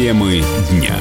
Темы дня.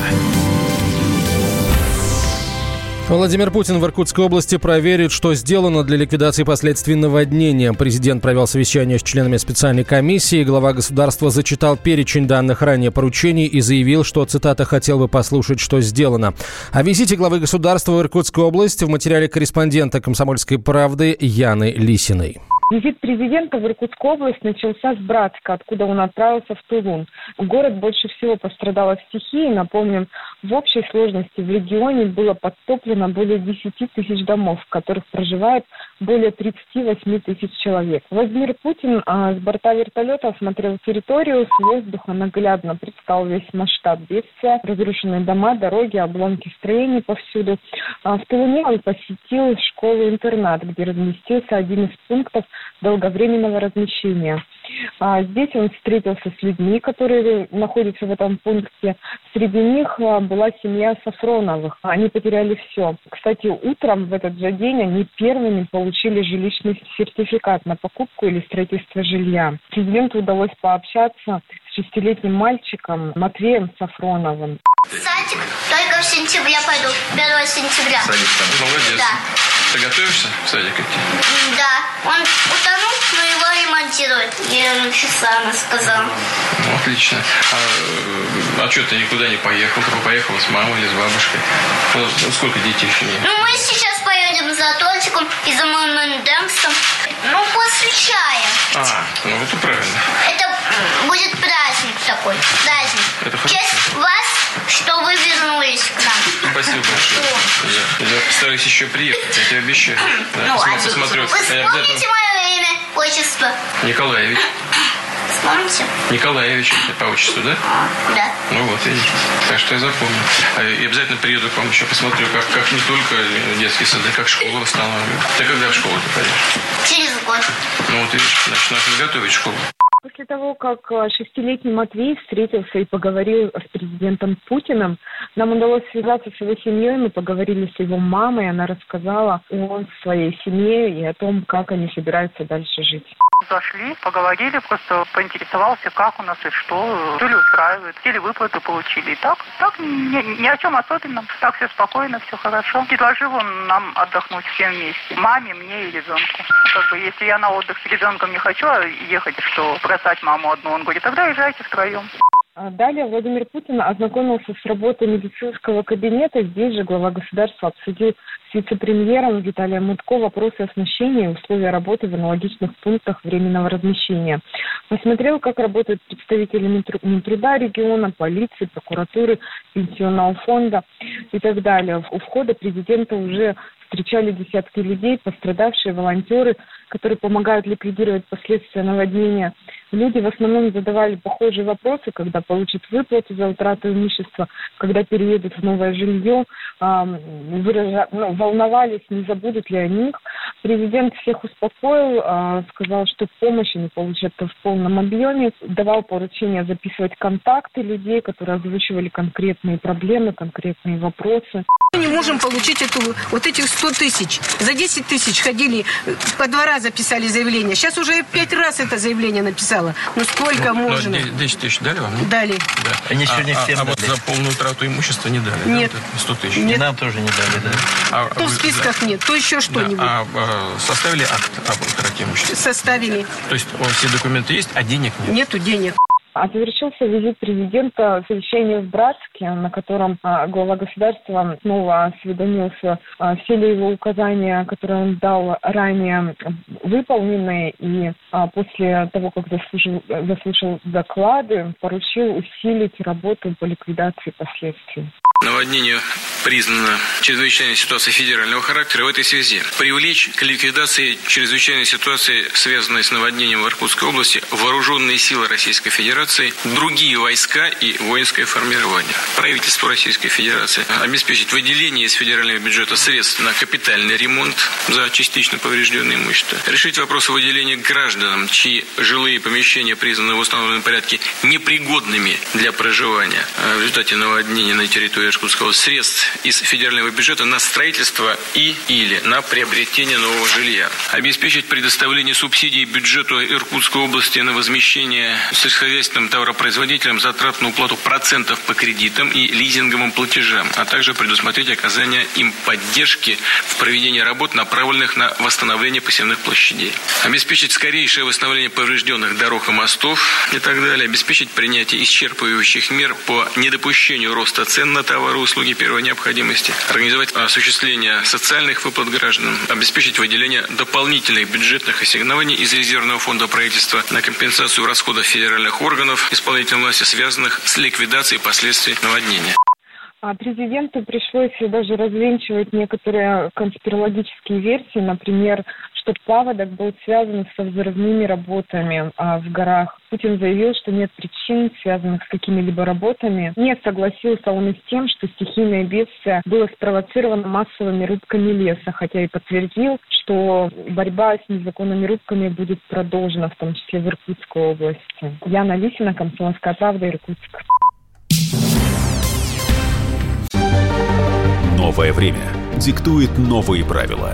Владимир Путин в Иркутской области проверит, что сделано для ликвидации последствий наводнения. Президент провел совещание с членами специальной комиссии. Глава государства зачитал перечень данных ранее поручений и заявил, что, цитата, «хотел бы послушать, что сделано». О визите главы государства в Иркутскую область в материале корреспондента «Комсомольской правды» Яны Лисиной. Визит президента в Иркутскую область начался с Братска, откуда он отправился в Тулун. Город больше всего пострадал от стихии. Напомним, в общей сложности в регионе было подтоплено более 10 тысяч домов, в которых проживает более 38 тысяч человек. Владимир Путин а, с борта вертолета осмотрел территорию, с воздуха наглядно представил весь масштаб бедствия, разрушенные дома, дороги, обломки строений повсюду. А, в Тулуне он посетил школу-интернат, где разместился один из пунктов долговременного размещения. А здесь он встретился с людьми, которые находятся в этом пункте. Среди них а, была семья Сафроновых. Они потеряли все. Кстати, утром в этот же день они первыми получили жилищный сертификат на покупку или строительство жилья. Президенту удалось пообщаться с шестилетним мальчиком Матвеем Сафроновым. Садик только в сентябре пойду, 1 сентября. Садик там. Молодец. Да. Ты готовишься в садик идти? Да. Он Я написала, она сказала. Ну, отлично. А, а что ты никуда не поехал? Ты бы поехала с мамой или с бабушкой? Ну, сколько детей в семье? Ну, мы сейчас поедем за тортиком и за моим дэнсом. Ну, после чая. А, ну это правильно. Это будет праздник такой. Праздник. Это В честь вас, что вы вернулись к нам. Спасибо большое. Я, я постараюсь еще приехать, я тебе обещаю. Да, Ну, посмотрю- а посмотрю. Вы вспомните мое имя, отчество? Николаевич. Вспомните? Николаевич по отчеству, да? Да. Ну вот, видишь. Так что я запомню. А, И обязательно приеду к вам еще посмотрю, как, как не только детские сады, как школа восстанавливают. Ты когда в школу ты пойдешь? Через год. Ну вот видишь, значит, надо готовить школу. После того, как э, шестилетний Матвей встретился и поговорил с президентом Путиным, нам удалось связаться с его семьей, мы поговорили с его мамой, она рассказала о своей семье и о том, как они собираются дальше жить. Зашли, поговорили, просто поинтересовался, как у нас и что, то ли устраивает, или выплаты получили. И так, так ни, ни о чем особенном, так все спокойно, все хорошо. Предложил он нам отдохнуть всем вместе, маме, мне и ребенку. Как бы, если я на отдых с ребенком не хочу а ехать, что бросать маму одну, он говорит, тогда езжайте втроем. А Далее Владимир Путин ознакомился с работой медицинского кабинета. Здесь же глава государства обсудил с вице-премьером Виталием Мутко вопросы оснащения и условия работы в аналогичных пунктах временного размещения. Посмотрел, как работают представители Минтру- Минтруда региона, полиции, прокуратуры, пенсионного фонда и так далее. У входа президента уже встречали десятки людей, пострадавшие, волонтеры, которые помогают ликвидировать последствия наводнения. Люди в основном задавали похожие вопросы, когда получат выплату за утрату имущества, когда переедут в новое жилье, выража- ну, волновались, не забудут ли о них. Президент всех успокоил, а, сказал, что помощь они получат в полном объеме, давал поручение записывать контакты людей, которые озвучивали конкретные проблемы, конкретные вопросы. Мы не можем получить эту, вот этих 100 тысяч. За 10 тысяч ходили, по два раза писали заявление. Сейчас уже пять раз это заявление написала. Ну сколько Ну, можно? 10 тысяч дали вам? нет? Дали. Да. Они а, сегодня а- всем а вот дали. за полную утрату имущества не дали? Нет. Да, вот это 100 тысяч? И нам тоже не дали, да. А, То вы в списках за- нет, то еще Да, что-нибудь. а, а, составили акт об утрате имущества? Составили. То есть все документы есть, а денег нет? Нету денег. А завершился визит президента совещание в Братске, на котором а, глава государства снова осведомился, а, все ли его указания, которые он дал ранее, выполнены, и а, после того, как заслушал, заслушал доклады, поручил усилить работу по ликвидации последствий. Наводнение признано чрезвычайной ситуацией федерального характера. В этой связи привлечь к ликвидации чрезвычайной ситуации, связанной с наводнением в Иркутской области, вооруженные силы Российской Федерации, другие войска и воинское формирование. Правительство Российской Федерации обеспечить выделение из федерального бюджета средств на капитальный ремонт за частично поврежденное имущество. Решить вопрос о выделении гражданам, чьи жилые помещения признаны в установленном порядке непригодными для проживания а в результате наводнения на территории Иркутской области средств из федерального бюджета на строительство и или на приобретение нового жилья. Обеспечить предоставление субсидий бюджету Иркутской области на возмещение сельскохозяйственных сельскохозяйственным товаропроизводителям затрат на уплату процентов по кредитам и лизинговым платежам, а также предусмотреть оказание им поддержки в проведении работ, направленных на восстановление посевных площадей. Обеспечить скорейшее восстановление поврежденных дорог и мостов и так далее. Обеспечить принятие исчерпывающих мер по недопущению роста цен на товары и услуги первой необходимости. Организовать осуществление социальных выплат гражданам. Обеспечить выделение дополнительных бюджетных ассигнований из резервного фонда правительства на компенсацию расходов федеральных органов исполнительной власти, связанных с ликвидацией последствий наводнения. А президенту пришлось даже развенчивать некоторые конспирологические версии, например, что паводок был связан со взрывными работами а, в горах. Путин заявил, что нет причин, связанных с какими-либо работами. Не согласился он и с тем, что стихийное бедствие было спровоцировано массовыми рубками леса, хотя и подтвердил, что борьба с незаконными рубками будет продолжена, в том числе в Иркутской области. Яна Лисина, Комсомольская правда, Иркутск. Новое время диктует новые правила.